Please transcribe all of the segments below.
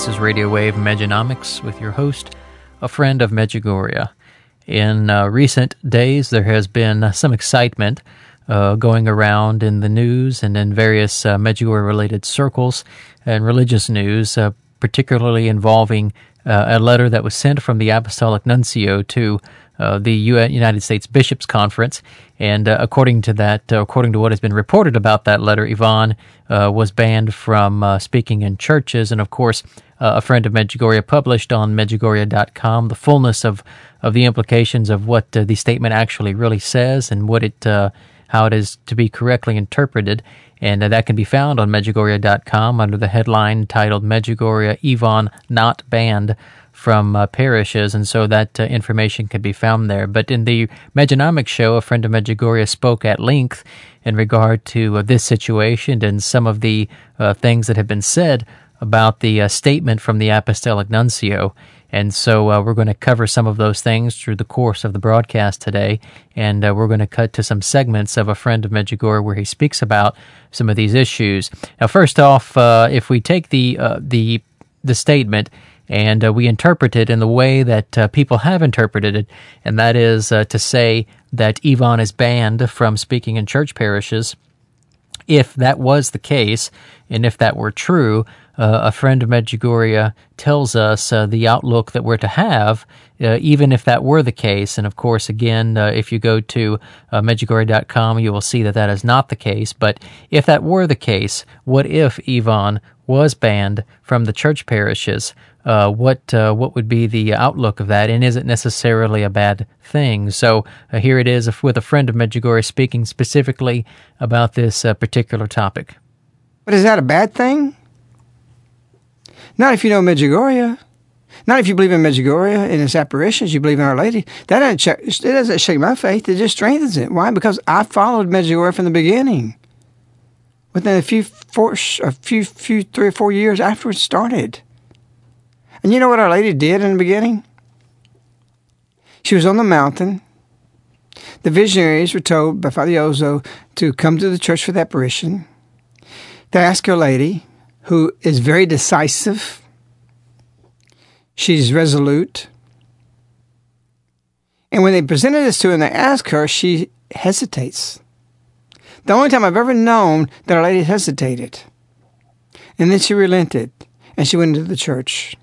This is Radio Wave Mejanomics with your host, a friend of Medjugorje. In uh, recent days, there has been some excitement uh, going around in the news and in various uh, Medjugorje related circles and religious news, uh, particularly involving uh, a letter that was sent from the Apostolic Nuncio to uh, the United States Bishops' Conference. And uh, according to that, uh, according to what has been reported about that letter, Ivan uh, was banned from uh, speaking in churches. And of course, uh, a friend of Medjugorje published on Medjugorje.com the fullness of, of the implications of what the statement actually really says and what it how it is to be correctly interpreted. And that can be found on Medjugorje.com under the headline titled Medjugorje Ivan Not Banned from uh, parishes, and so that uh, information can be found there. But in the Mejanomics show, a friend of Medjugorje spoke at length in regard to uh, this situation and some of the uh, things that have been said about the uh, statement from the Apostolic Nuncio. And so uh, we're going to cover some of those things through the course of the broadcast today. And we're going to cut to some segments of a friend of Medjugorje where he speaks about some of these issues. Now, first off, if we take the the the statement and uh, we interpret it in the way that uh, people have interpreted it, and that is uh, to say that Ivan is banned from speaking in church parishes. If that was the case, and if that were true, uh, a friend of Medjugorje tells us uh, the outlook that we're to have, uh, even if that were the case. And of course, again, if you go to uh, Medjugorje.com, you will see that that is not the case. But if that were the case, what if Ivan was banned from the church parishes? Uh, what uh, what would be the outlook of that, and is it necessarily a bad thing? So uh, here it is with a friend of Medjugorje speaking specifically about this uh, particular topic. But is that a bad thing? Not if you know Medjugorje. Not if you believe in Medjugorje and its apparitions, you believe in Our Lady. That doesn't, check, it doesn't shake my faith. It just strengthens it. Why? Because I followed Medjugorje from the beginning. Within a few, four, a few, few, three or four years after it started. And you know what Our Lady did in the beginning? She was on the mountain. The visionaries were told by Father Jozo to come to the church for the apparition. They ask Our Lady, who is very decisive. She's resolute. And when they presented this to her and they ask her, she hesitates. The only time I've ever known that Our Lady hesitated. And then she relented and she went into the church.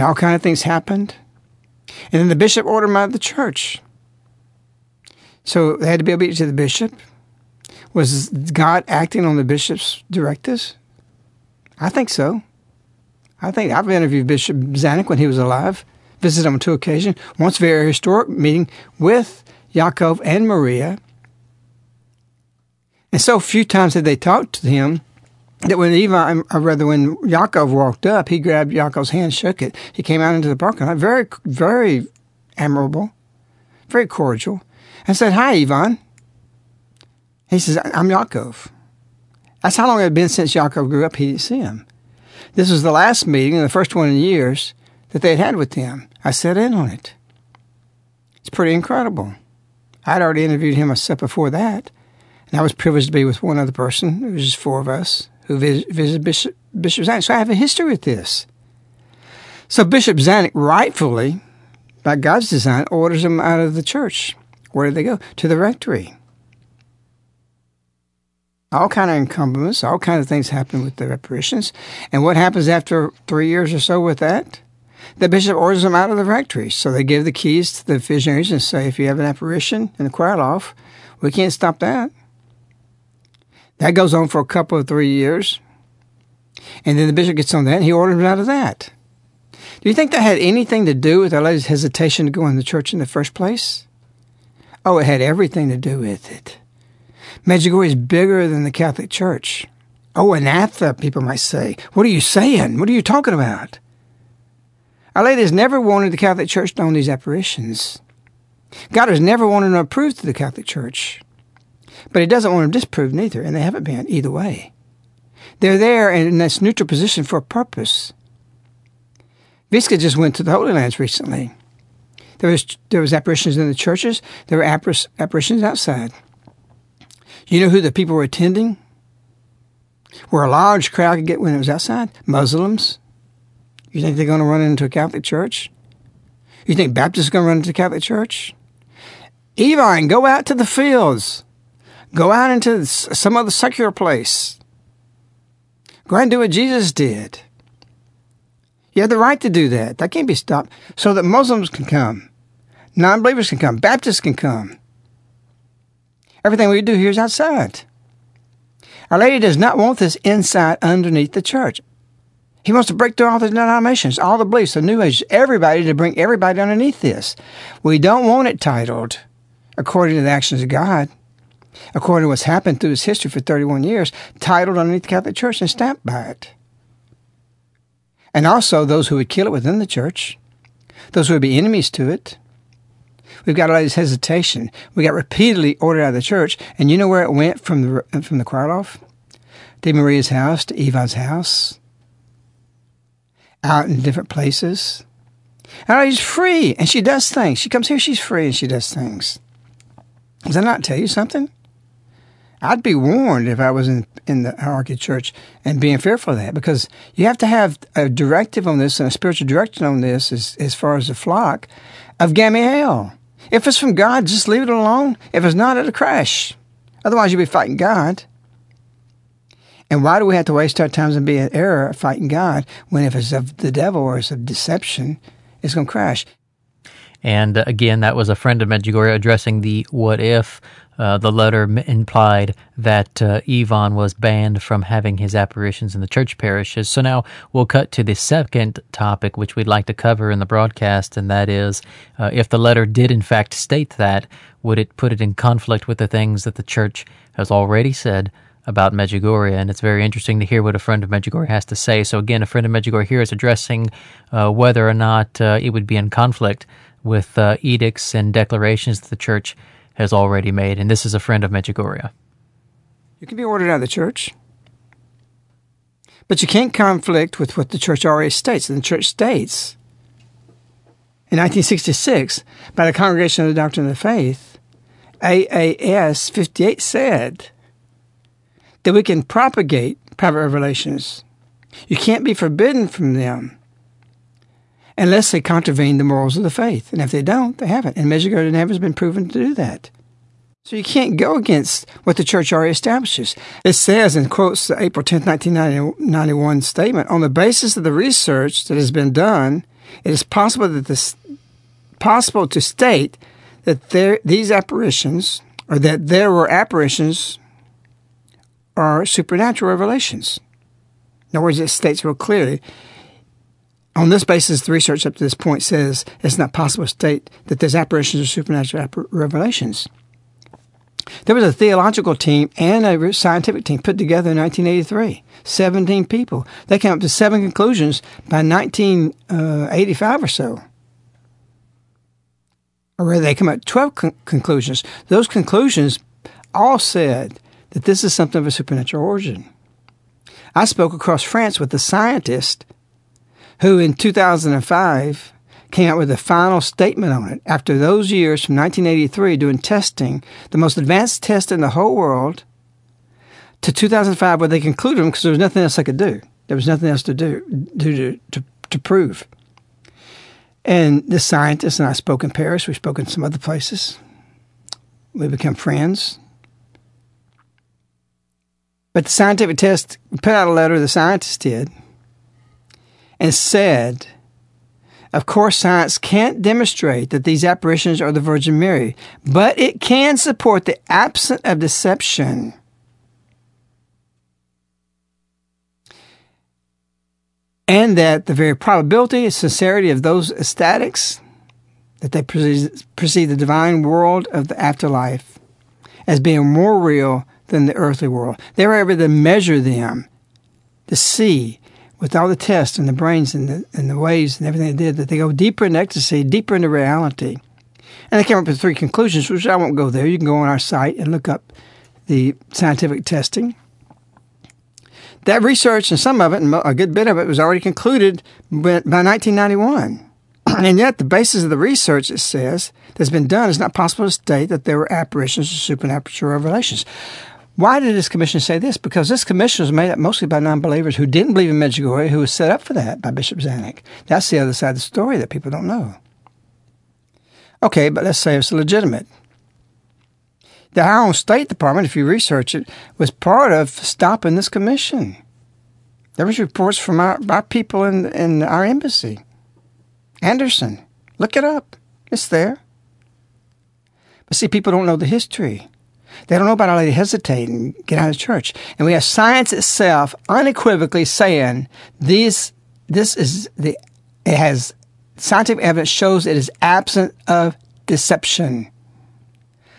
And all kind of things happened. And then the bishop ordered them out of the church. So they had to be obedient to the bishop. Was God acting on the bishop's directives? I think so. I think I've interviewed Bishop Zanic when he was alive, visited him on two occasions. Once, very historic meeting with Jakov and Maria. And so few times had they talked to him that when Ivan, or rather when Jakov walked up, he grabbed Jakov's hand, shook it. He came out into the parking lot, very, very admirable, very cordial, and said, "Hi, Ivan." He says, "I'm Jakov." That's how long it had been since Jakov grew up. He didn't see him. This was the last meeting, the first one in years that they had had with him. I sat in on it. It's pretty incredible. I'd already interviewed him a step before that, and I was privileged to be with one other person. It was just four of us who visited Bishop, Bishop Zanic. So I have a history with this. So Bishop Zanic, rightfully, by God's design, orders them out of the church. Where did they go? To the rectory. All kind of encumbrances, all kind of things happen with the apparitions. And what happens after three years or so with that? The bishop orders them out of the rectory. So they give the keys to the visionaries and say, if you have an apparition in the choir loft, we can't stop that. That goes on for a couple of three years. And then the bishop gets on that and he orders him out of that. Do you think that had anything to do with Our Lady's hesitation to go in the church in the first place? Oh, it had everything to do with it. Medjugorje is bigger than the Catholic Church. Oh, Anatha, people might say. What are you saying? What are you talking about? Our Lady has never wanted the Catholic Church to own these apparitions. God has never wanted them approved to the Catholic Church. But he doesn't want them disproved neither, and they haven't been either way. They're there in this neutral position for a purpose. Vicka just went to the Holy Lands recently. There was there was apparitions in the churches. There were apparitions outside. You know who the people were attending? Where a large crowd could get when it was outside? Muslims. You think they're going to run into a Catholic church? You think Baptists are going to run into a Catholic church? Evine, go out to the fields. Go out into some other secular place. Go out and do what Jesus did. You have the right to do that. That can't be stopped. So that Muslims can come, non believers can come, Baptists can come. Everything we do here is outside. Our Lady does not want this inside underneath the church. He wants to break through all the denominations, all the beliefs, the New Age, everybody to bring everybody underneath this. We don't want it titled according to the actions of God according to what's happened through its history for 31 years, titled underneath the Catholic Church and stamped by it. And also those who would kill it within the church, those who would be enemies to it. We've got all this hesitation. We got repeatedly ordered out of the church, and you know where it went from the from the loft? De Maria's house to Ivan's house, out in different places. And she's free, and she does things. She comes here, she's free, and she does things. Does that not tell you something? I'd be warned if I was in, in the hierarchy church and being fearful of that because you have to have a directive on this and a spiritual direction on this as, as far as the flock of Gamaliel. If it's from God, just leave it alone. If it's not, it'll crash. Otherwise, you'll be fighting God. And why do we have to waste our times and be in error fighting God when if it's of the devil or it's of deception, it's going to crash? And uh, again, that was a friend of Medjugorje addressing the what if. Uh, the letter implied that uh, Ivan was banned from having his apparitions in the church parishes. So now we'll cut to the second topic, which we'd like to cover in the broadcast, and that is uh, if the letter did in fact state that, would it put it in conflict with the things that the church has already said about Medjugorje, and it's very interesting to hear what a friend of Medjugorje has to say. So again, a friend of Medjugorje here is addressing uh, whether or not uh, it would be in conflict with uh, edicts and declarations that the church has already made. And this is a friend of Medjugorje. You can be ordered out of the church, but you can't conflict with what the church already states. And the church states, In 1966, by the Congregation of the Doctrine of the Faith, AAS 58 said that we can propagate private revelations. You can't be forbidden from them unless they contravene the morals of the faith. And if they don't, they haven't. And Medjugorje never has been proven to do that. So you can't go against what the church already establishes. It says, and quotes the April 10, 1991 statement, on the basis of the research that has been done, it is possible that this possible to state that there these apparitions or that there were apparitions are supernatural revelations. In other words, it states real clearly on this basis, the research up to this point says it's not possible to state that these apparitions are supernatural revelations. There was a theological team and a scientific team put together in 1983. 17 people. They came up to seven conclusions by 1985 uh, or so. Or rather, they come up with 12 con- conclusions. Those conclusions all said that this is something of a supernatural origin. I spoke across France with a scientist who in 2005 came out with a final statement on it after those years from 1983 doing testing, the most advanced test in the whole world, to 2005 where they concluded them because there was nothing else they could do. There was nothing else to do, to, to, to prove. And the scientist and I spoke in Paris. We spoke in some other places. We become friends. But the scientific test put out a letter, the scientist did, and said, of course, science can't demonstrate that these apparitions are the Virgin Mary, but it can support the absence of deception. And that the very probability and sincerity of those ecstatics, that they perceive the divine world of the afterlife as being more real than the earthly world. They were able to measure them, to see with all the tests and the brains and the, and the waves and everything they did, that they go deeper in ecstasy, deeper into reality. And they came up with three conclusions, which I won't go there. You can go on our site and look up the scientific testing. That research, and some of it, and a good bit of it, was already concluded by 1991. and yet, the basis of the research, it says, that's been done, is not possible to state that there were apparitions or supernatural revelations. Why did this commission say this? Because this commission was made up mostly by non-believers who didn't believe in Medjugorje, who was set up for that by Bishop Zanic. That's the other side of the story that people don't know. Okay, but let's say it's legitimate. The our own State Department, if you research it, was part of stopping this commission. There was reports from our, our people in, in our embassy. Anderson, look it up. It's there. But see, people don't know the history. They don't know about how they hesitate and get out of church. And we have science itself unequivocally saying these, this is the, it has scientific evidence shows it is absent of deception.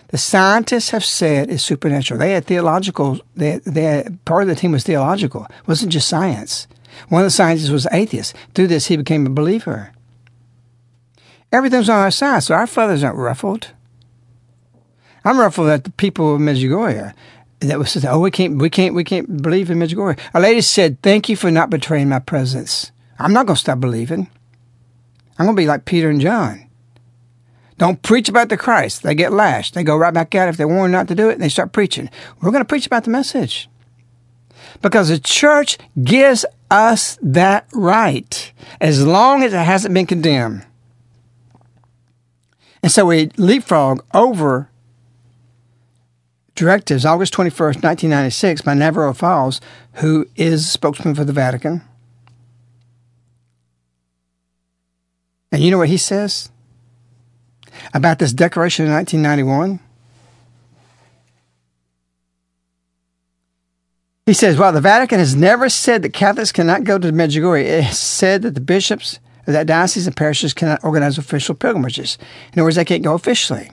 The scientists have said it's supernatural. They had theological, they, they had, part of the team was theological. It wasn't just science. One of the scientists was atheist. Through this, he became a believer. Everything's on our side, so our feathers aren't ruffled. I'm ruffled at the people of Medjugorje that was said, "Oh, we can't, we can't, we can't believe in Medjugorje." A lady said, "Thank you for not betraying my presence. I'm not going to stop believing. I'm going to be like Peter and John. Don't preach about the Christ. They get lashed. They go right back out if they warn not to do it. and They start preaching. We're going to preach about the message because the church gives us that right as long as it hasn't been condemned." And so we leapfrog over directives August 21st, 1996, by Navarro-Valls, who is spokesman for the Vatican. And you know what he says about this declaration in 1991? He says, while the Vatican has never said that Catholics cannot go to Medjugorje, it has said that the bishops of that diocese and parishes cannot organize official pilgrimages. In other words, they can't go officially.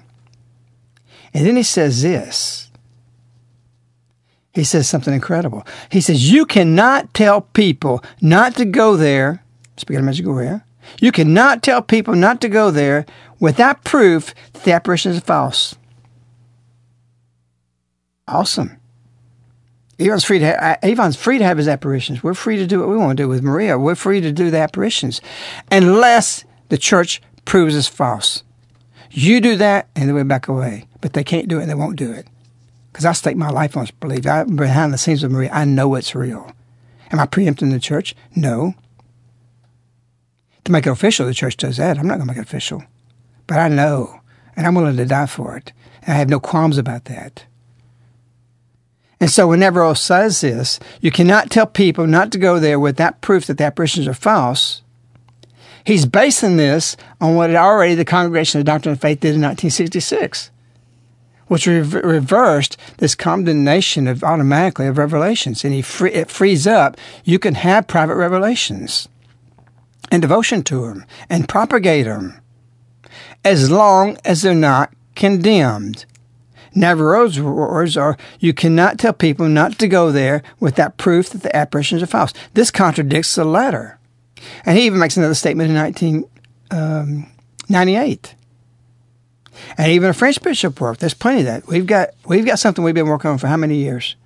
And then he says this he says something incredible. He says, You cannot tell people not to go there. Speaking of Medjugorje, you cannot tell people not to go there without proof that the apparitions are false. Awesome. Ivan's free, to Ivan's uh, free to have his apparitions. We're free to do what we want to do with Maria. We're free to do the apparitions unless the church proves it's false. You do that, and they will back away. But they can't do it, and they won't do it. Because I stake my life on this belief. I, behind the scenes with Maria, I know it's real. Am I preempting the church? No. To make it official, the church does that. I'm not going to make it official. But I know, and I'm willing to die for it. And I have no qualms about that. And so whenever O says this, you cannot tell people not to go there with that proof that the apparitions are false. He's basing this on what already the Congregation of the Doctrine and Faith did in 1966, which re- reversed this condemnation of automatically of revelations, and he free, it frees up. You can have private revelations and devotion to them and propagate them, as long as they're not condemned. Navarro's words are you cannot tell people not to go there without proof that the apparitions are false. This contradicts the letter. And he even makes another statement in 1998. And even a French bishop work. There's plenty of that. We've got we've got something we've been working on for how many years?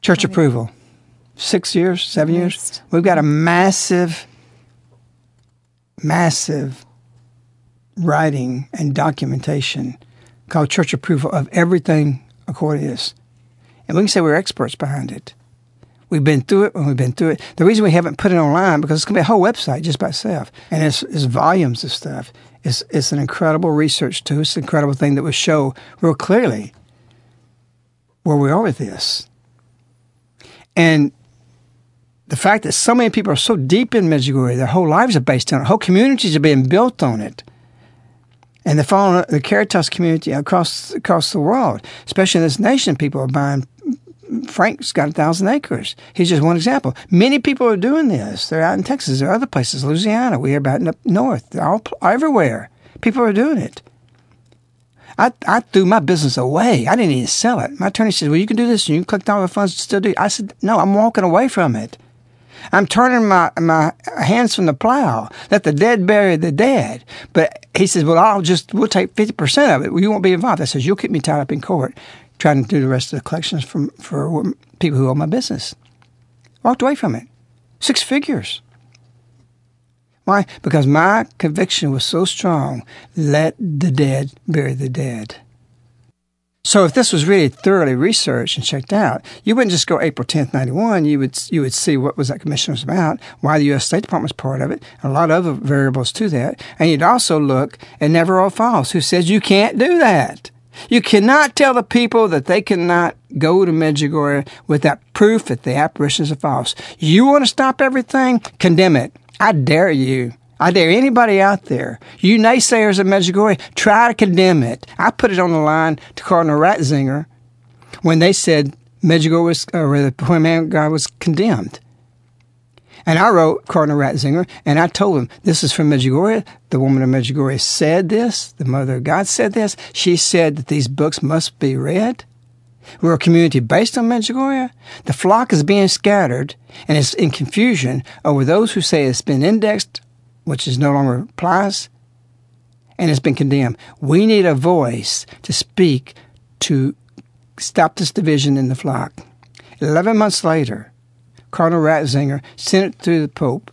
Church approval. Six years, seven years. We've got a massive, massive writing and documentation called church approval of everything according to this. And we can say we're experts behind it. We've been through it and we've been through it. The reason we haven't put it online because it's going to be a whole website just by itself, and it's, it's volumes of stuff. It's it's an incredible research tool. It's an incredible thing that will show real clearly where we are with this, and the fact that so many people are so deep in Medjugorje, their whole lives are based on it. Whole communities are being built on it and the following the Caritas community across across the world, especially in this nation, people are buying. Frank's got a thousand acres. He's just one example. Many people are doing this. They're out in Texas. There are other places, Louisiana. We hear about it up north. They're all everywhere. People are doing it. I, I threw my business away. I didn't even sell it. My attorney said, "Well, you can do this, and you can collect all the funds to still do." It. I said, "No, I'm walking away from it. I'm turning my, my hands from the plow. Let the dead bury the dead. But he says, well, I'll just, we'll take 50% of it. Well, you won't be involved. I says, you'll keep me tied up in court trying to do the rest of the collections from, for people who own my business. Walked away from it. Six figures. Why? Because my conviction was so strong. Let the dead bury the dead. So if this was really thoroughly researched and checked out, you wouldn't just go April 10th, 91. You would, you would see what was that commission was about, why the U.S. State Department was part of it, and a lot of other variables to that. And you'd also look at Navarro-Valls, who says you can't do that. You cannot tell the people that they cannot go to Medjugorje without proof that the apparitions are false. You want to stop everything? Condemn it. I dare you. I dare anybody out there, you naysayers of Medjugorje, try to condemn it. I put it on the line to Cardinal Ratzinger when they said Medjugorje was, or the Poimen God was condemned. And I wrote Cardinal Ratzinger, and I told him, this is from Medjugorje. The woman of Medjugorje said this. The Mother of God said this. She said that these books must be read. We're a community based on Medjugorje. The flock is being scattered and is in confusion over those who say it's been indexed which is no longer applies and it's been condemned. We need a voice to speak to stop this division in the flock. Eleven months later, Cardinal Ratzinger sent it to the Pope,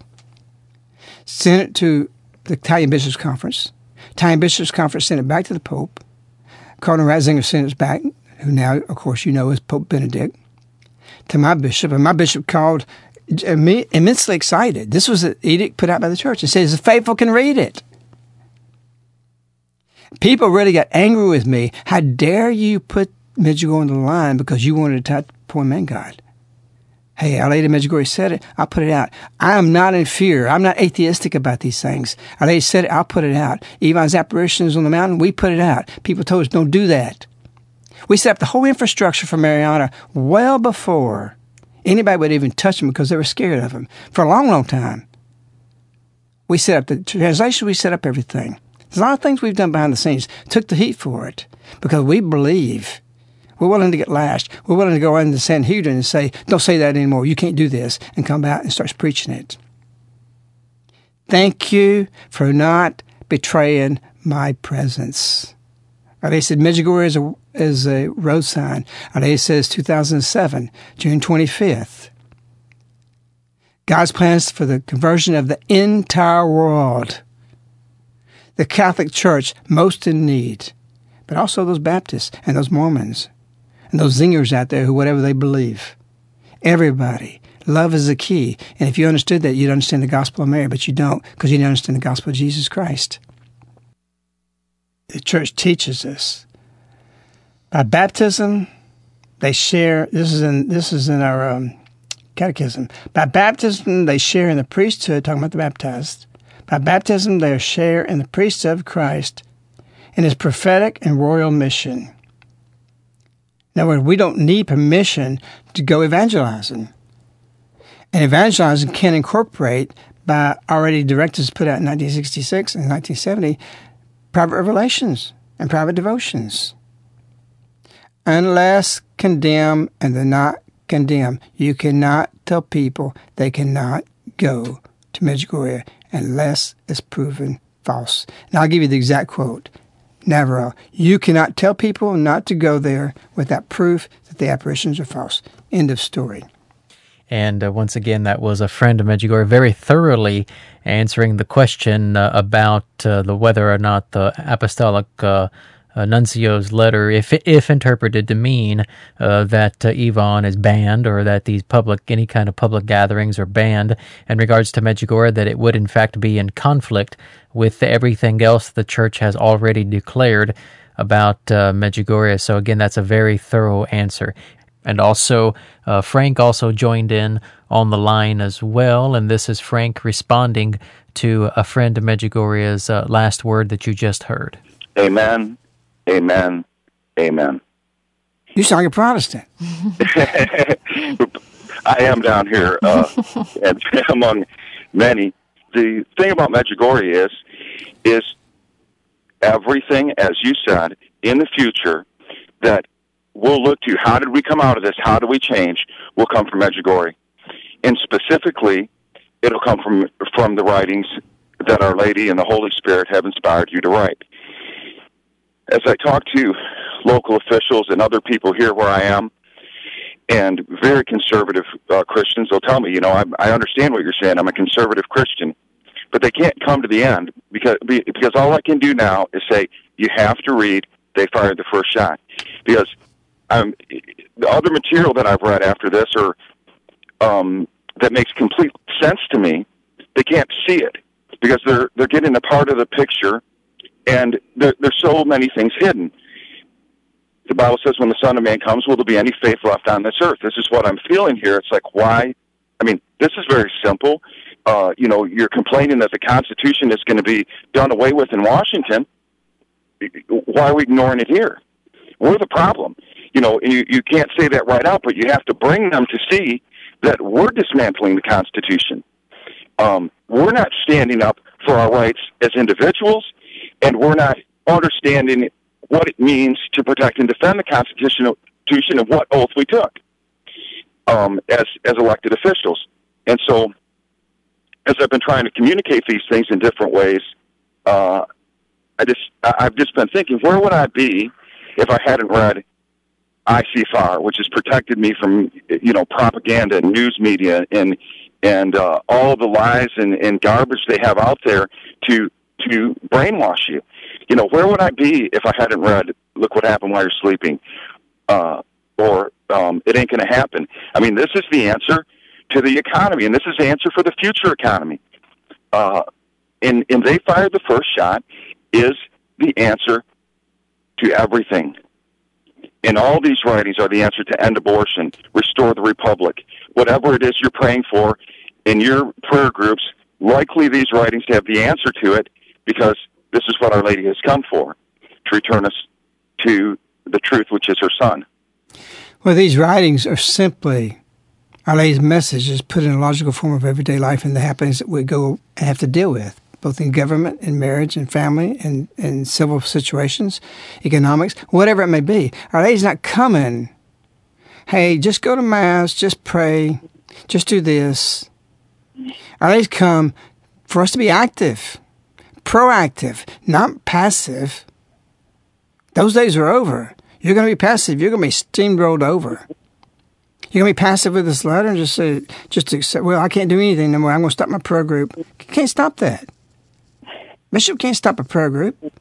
sent it to the Italian Bishops' Conference. Italian Bishops' Conference sent it back to the Pope. Cardinal Ratzinger sent it back, who now, of course, you know is Pope Benedict, to my bishop. And my bishop called immensely excited. This was an edict put out by the church. It says the faithful can read it. People really got angry with me. How dare you put Medjugorje on the line because you wanted to poor man God? Hey, Our Lady Medjugorje said it. I'll put it out. I am not in fear. I'm not atheistic about these things. Our Lady said it. I'll put it out. Ivan's apparitions on the mountain, we put it out. People told us, don't do that. We set up the whole infrastructure for Mirjana well before anybody would even touch them because they were scared of them for a long, long time. We set up the translation, we set up everything. There's a lot of things we've done behind the scenes, took the heat for it because we believe. We're willing to get lashed. We're willing to go into the Sanhedrin and say, don't say that anymore. You can't do this. And come back and starts preaching it. Thank you for not betraying my presence. Are they said Medjugorje is a as a road sign. Today says 2007, June 25th. God's plans for the conversion of the entire world. the Catholic Church most in need, but also those Baptists and those Mormons and those zingers out there who whatever they believe. Everybody. Love is the key. And if you understood that, you'd understand the gospel of Mary, but you don't because you don't understand the gospel of Jesus Christ. The church teaches this. By baptism, they share this is in this is in our um, catechism. By baptism, they share in the priesthood, talking about the baptized. By baptism, they share in the priesthood of Christ in his prophetic and royal mission. In other words, we don't need permission to go evangelizing. And evangelizing can incorporate, by already directives put out in 1966 and 1970, private revelations and private devotions. Unless condemn and they're not condemned, you cannot tell people they cannot go to Medjugorje unless it's proven false. And I'll give you the exact quote. Navarro, you cannot tell people not to go there without proof that the apparitions are false. End of story. And uh, once again, that was a friend of Medjugorje very thoroughly answering the question uh, about uh, the whether or not the apostolic uh, nuncio's letter, if if interpreted to mean uh, that uh, Ivan is banned or that these public any kind of public gatherings are banned in regards to Medjugorje, that it would in fact be in conflict with everything else the church has already declared about uh, Medjugorje. So again, that's a very thorough answer. And also, uh, Frank also joined in on the line as well, and this is Frank responding to a friend of Medjugorje's uh, last word that you just heard. Amen. Amen. Amen. You sound like a Protestant. I am down here, uh, and among many. The thing about Medjugorje is, is everything, as you said, in the future that we'll look to. How did we come out of this? How do we change? Will come from Medjugorje, and specifically, it'll come from from the writings that Our Lady and the Holy Spirit have inspired you to write as I talk to local officials and other people here where I am, and very conservative uh, Christians, they'll tell me, you know, I, I understand what you're saying. I'm a conservative Christian, but they can't come to the end because because all I can do now is say you have to read. They fired the first shot because um, the other material that I've read after this or um, that makes complete sense to me, they can't see it because they're they're getting a part of the picture and there, there's so many things hidden. The Bible says, when the Son of Man comes, will there be any faith left on this earth? This is what I'm feeling here. It's like, why? I mean, this is very simple. Uh, you know, you're complaining that the Constitution is going to be done away with in Washington. Why are we ignoring it here? We're the problem. You know, and you, you can't say that right out, but you have to bring them to see that we're dismantling the Constitution. Um, we're not standing up for our rights as individuals and we're not understanding what it means to protect and defend the Constitution of what oath we took um, as as elected officials. And so, as I've been trying to communicate these things in different ways, uh, I just I've just been thinking, where would I be if I hadn't read ICFAR, which has protected me from you know propaganda and news media and and uh, all the lies and, and garbage they have out there to to brainwash you. You know, where would I be if I hadn't read "Look What Happened While You're Sleeping" uh, or um, "It Ain't to Happen"? I mean, this is the answer to the economy, and this is the answer for the future economy. Uh, and and they fired the first shot is the answer to everything. And all these writings are the answer to end abortion, restore the republic, whatever it is you're praying for in your prayer groups. Likely, these writings have the answer to it, because this is what Our Lady has come for to return us to the truth, which is her Son. Well, these writings are simply Our Lady's messages put in a logical form of everyday life and the happenings that we go and have to deal with, both in government, in marriage, and family, and in civil situations, economics, whatever it may be. Our Lady's not coming, hey, just go to Mass, just pray, just do this. Our Lady's come for us to be active proactive, not passive. Those days are over. You're going to be passive. You're going to be steamrolled over. You're going to be passive with this letter and just say, just accept, well, I can't do anything no more. I'm going to stop my prayer group. You can't stop that. Bishop can't stop a prayer group.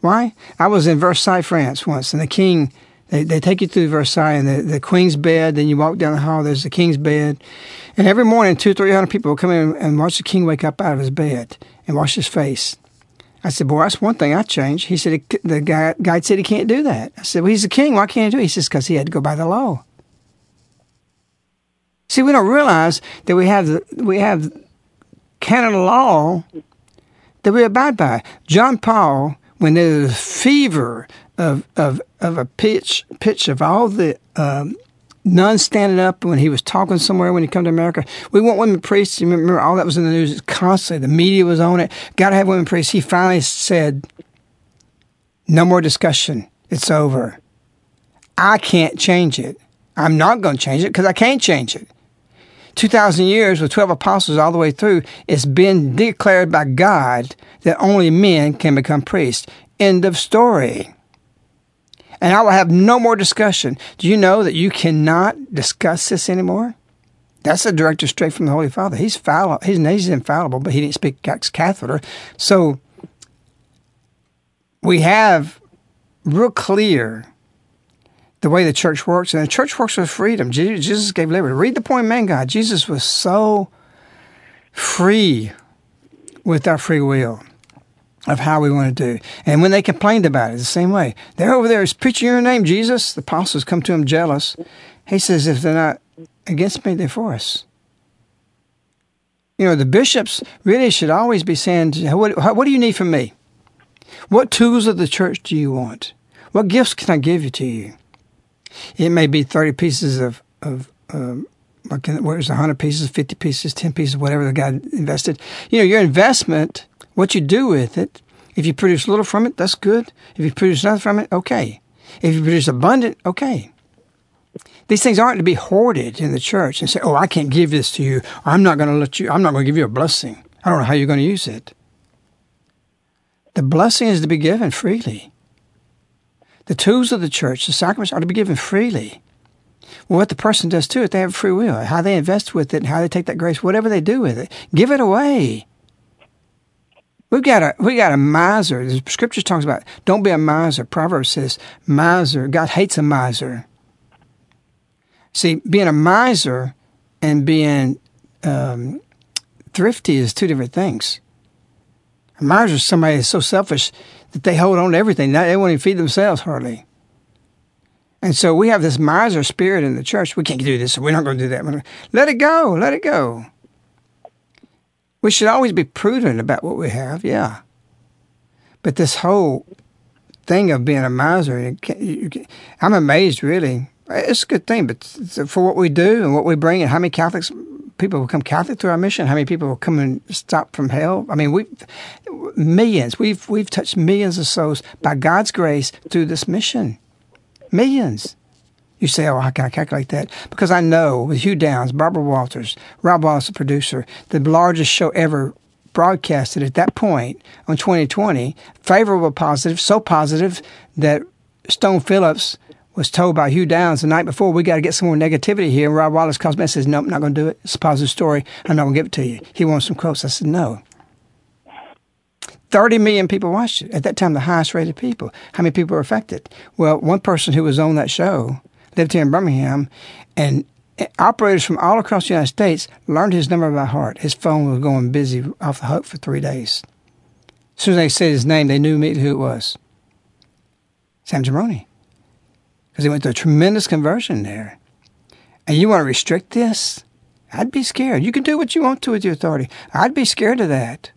Why? I was in Versailles, France once, and the king, they, they take you through Versailles and the, the queen's bed, then you walk down the hall, there's the king's bed. And every morning, two, three hundred people will come in and watch the king wake up out of his bed and wash his face. I said, Boy, that's one thing I changed. He said, The guy, guide said he can't do that. I said, Well, he's the king. Why can't he do it? He says, Because he had to go by the law. See, we don't realize that we have the, we have canon law that we abide by. John Paul, when there's a fever of, of, of a pitch pitch of all the um, nuns standing up when he was talking somewhere when he come to America. We want women priests. You remember all that was in the news constantly. The media was on it. Got to have women priests. He finally said, "No more discussion. It's over. I can't change it. I'm not going to change it because I can't change it." 2,000 years with 12 apostles all the way through, it's been declared by God that only men can become priests. End of story. And I will have no more discussion. Do you know that you cannot discuss this anymore? That's a directive straight from the Holy Father. He's fallible. He's, infallible, but he didn't speak ex cathedra. So we have real clear the way the church works, and the church works with freedom. Jesus gave liberty. Read the point, man, God. Jesus was so free with our free will of how we want to do. And when they complained about it, the same way. They're over there, is preaching your name, Jesus. The apostles come to him jealous. He says, if they're not against me, they're for us. You know, the bishops really should always be saying, what, what do you need from me? What tools of the church do you want? What gifts can I give you to you? It may be 30 pieces of, of um, where's 100 pieces, 50 pieces, 10 pieces, whatever the guy invested. You know, your investment, what you do with it, if you produce little from it, that's good. If you produce nothing from it, okay. If you produce abundant, okay. These things aren't to be hoarded in the church and say, oh, I can't give this to you. I'm not going to let you, I'm not going to give you a blessing. I don't know how you're going to use it. The blessing is to be given freely. The tools of the church, the sacraments, are to be given freely. Well, what the person does to it, they have free will. How they invest with it, how they take that grace, whatever they do with it, give it away. We've got a we got a miser. The scripture talks about don't be a miser. Proverbs says miser. God hates a miser. See, being a miser and being um, thrifty is two different things. A miser is somebody that's so selfish that they hold on to everything. They won't even feed themselves hardly. And so we have this miser spirit in the church. We can't do this, we're not going to do that. Let it go. Let it go. We should always be prudent about what we have, yeah. But this whole thing of being a miser, I'm amazed, really. It's a good thing, but for what we do and what we bring, and how many Catholics people become Catholic through our mission? How many people will come and stop from hell? I mean, we've millions. We've we've touched millions of souls by God's grace through this mission. Millions. You say, oh, how can I calculate that? Because I know with Hugh Downs, Barbara Walters, Rob Wallace, the producer, the largest show ever broadcasted at that point on 2020, favorable positive, so positive that Stone Phillips was told by Hugh Downs the night before, we got to get some more negativity here. And Rob Wallace calls me and says, nope, I'm not going to do it. It's a positive story. I'm not going to give it to you. He wants some quotes. I said, no. 30 million people watched it. At that time, the highest rated people. How many people were affected? Well, one person who was on that show lived here in Birmingham, and operators from all across the United States learned his number by heart. His phone was going busy off the hook for three days. As soon as they said his name, they knew immediately who it was. Sam Jamroni because he went through a tremendous conversion there. And you want to restrict this? I'd be scared. You can do what you want to with your authority. I'd be scared of that.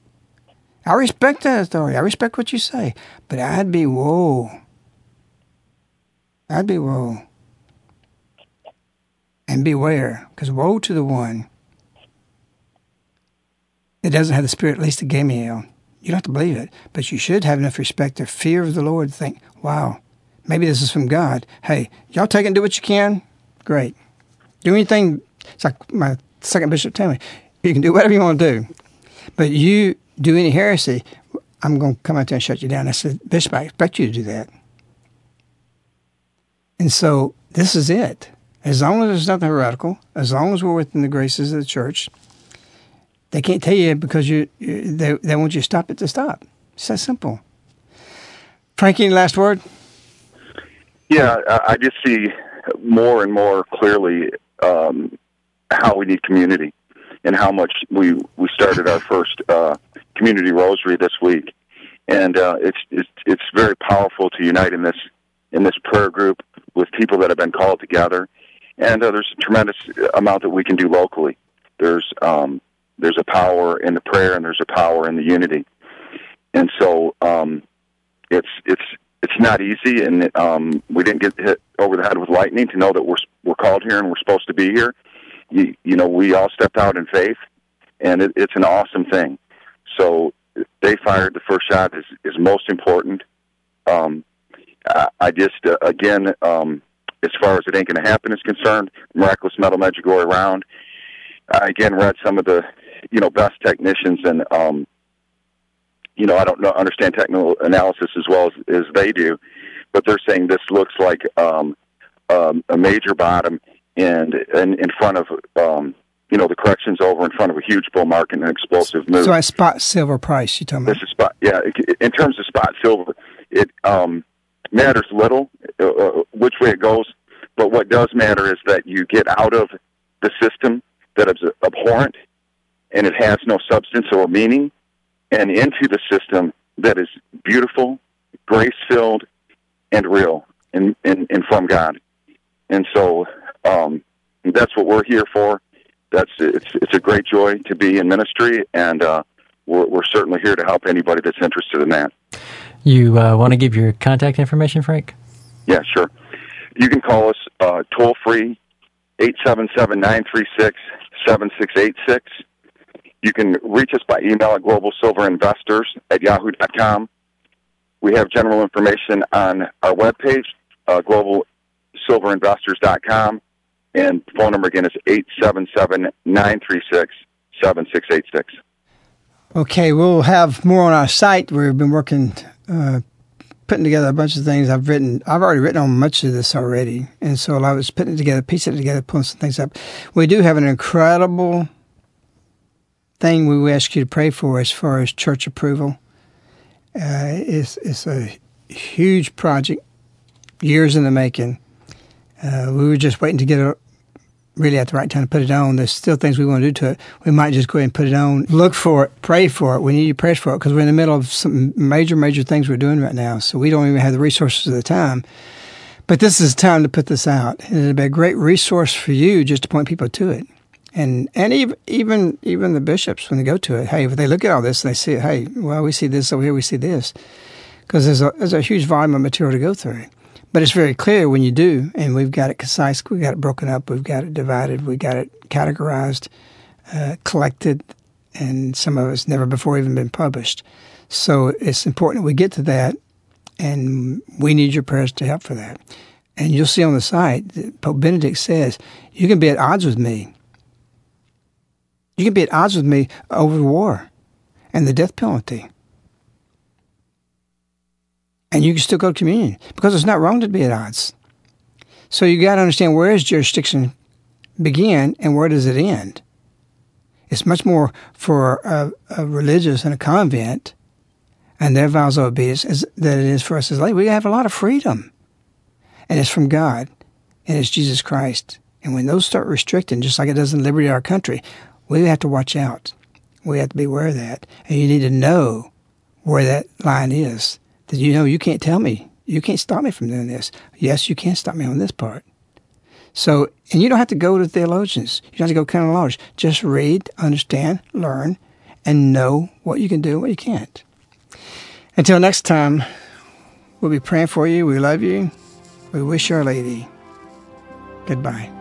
I respect that authority. I respect what you say. But I'd be whoa. I'd be whoa. And beware, because woe to the one that doesn't have the spirit, at least to Gamaliel. You don't have to believe it, but you should have enough respect or fear of the Lord to think, wow, maybe this is from God. Hey, y'all take it and do what you can. Great. Do anything. It's like my second bishop told me. You can do whatever you want to do, but you do any heresy, I'm going to come out there and shut you down. I said, Bishop, I expect you to do that. And so this is it. As long as there's nothing heretical, as long as we're within the graces of the church, They can't tell you because you, you they, they want you to stop it to stop. It's that simple. Frankie, last word? Yeah, I just see more and more clearly um, how we need community and how much we we started our first uh, community rosary this week, and uh, it's it's it's very powerful to unite in this in this prayer group with people that have been called together, and uh, there's a tremendous amount that we can do locally. There's um, there's a power in the prayer, and there's a power in the unity, and so um, it's it's it's not easy, and um, we didn't get hit over the head with lightning to know that we're we're called here and we're supposed to be here. You, you know, we all stepped out in faith, and it, it's an awesome thing. So they fired the first shot is is most important. Um, I, I just uh, again, um, as far as it ain't going to happen is concerned, miraculous medal Magic Medjugorje round. I again read some of the you know best technicians and um, you know, I don't know understand technical analysis as well as, as they do, but they're saying this looks like um, um, a major bottom and, and in front of um, you know the corrections over in front of a huge bull market and an explosive move. So I spot silver price you talking about? This is spot. Yeah, in terms of spot silver, it um, matters little uh, uh, which way it goes, but what does matter is that you get out of the system that is abhorrent and it has no substance or meaning and into the system that is beautiful, grace filled, and real, and, and, and from God. And so um, that's what we're here for. That's it's it's a great joy to be in ministry, and uh, we're, we're certainly here to help anybody that's interested in that. You uh, want to give your contact information, Frank? Yeah, sure. You can call us uh, toll free, 877 936 7686. You can reach us by email at globalsilverinvestors at yahoo.com. We have general information on our webpage, uh, globalsilverinvestors.com, and phone number again is 877-936-7686. Okay, we'll have more on our site. We've been working, uh, putting together a bunch of things. I've written, I've already written on much of this already, and so I was putting it together, piecing it together, pulling some things up. We do have an incredible thing we ask you to pray for as far as church approval. Uh, it's, it's a huge project, years in the making. Uh, we were just waiting to get it really at the right time to put it on. There's still things we want to do to it. We might just go ahead and put it on. Look for it, pray for it. We need to pray for it because we're in the middle of some major, major things we're doing right now. So we don't even have the resources of the time. But this is time to put this out. And it'll be a great resource for you just to point people to it and and even even even the bishops when they go to it, hey, if they look at all this and they see, hey, well, we see this over here, we see this, because there's a there's a huge volume of material to go through. But it's very clear when you do, and we've got it concise, we've got it broken up, we've got it divided, we've got it categorized, uh, collected, and some of it's never before even been published. So it's important we get to that, and we need your prayers to help for that. And you'll see on the site, Pope Benedict says, you can be at odds with me you can be at odds with me over war and the death penalty. And you can still go to communion because it's not wrong to be at odds. So you got to understand where does jurisdiction begin and where does it end? It's much more for a, a religious in a convent and their vows of obedience as, than it is for us as lay. We have a lot of freedom. And it's from God and it's Jesus Christ. And when those start restricting, just like it does in liberty our country, we have to watch out. We have to be aware of that. And you need to know where that line is. That you know you can't tell me. You can't stop me from doing this. Yes, you can stop me on this part. So, and you don't have to go to theologians. You don't have to go of large. Just read, understand, learn, and know what you can do and what you can't. Until next time, we'll be praying for you. We love you. We wish Our Lady. Goodbye.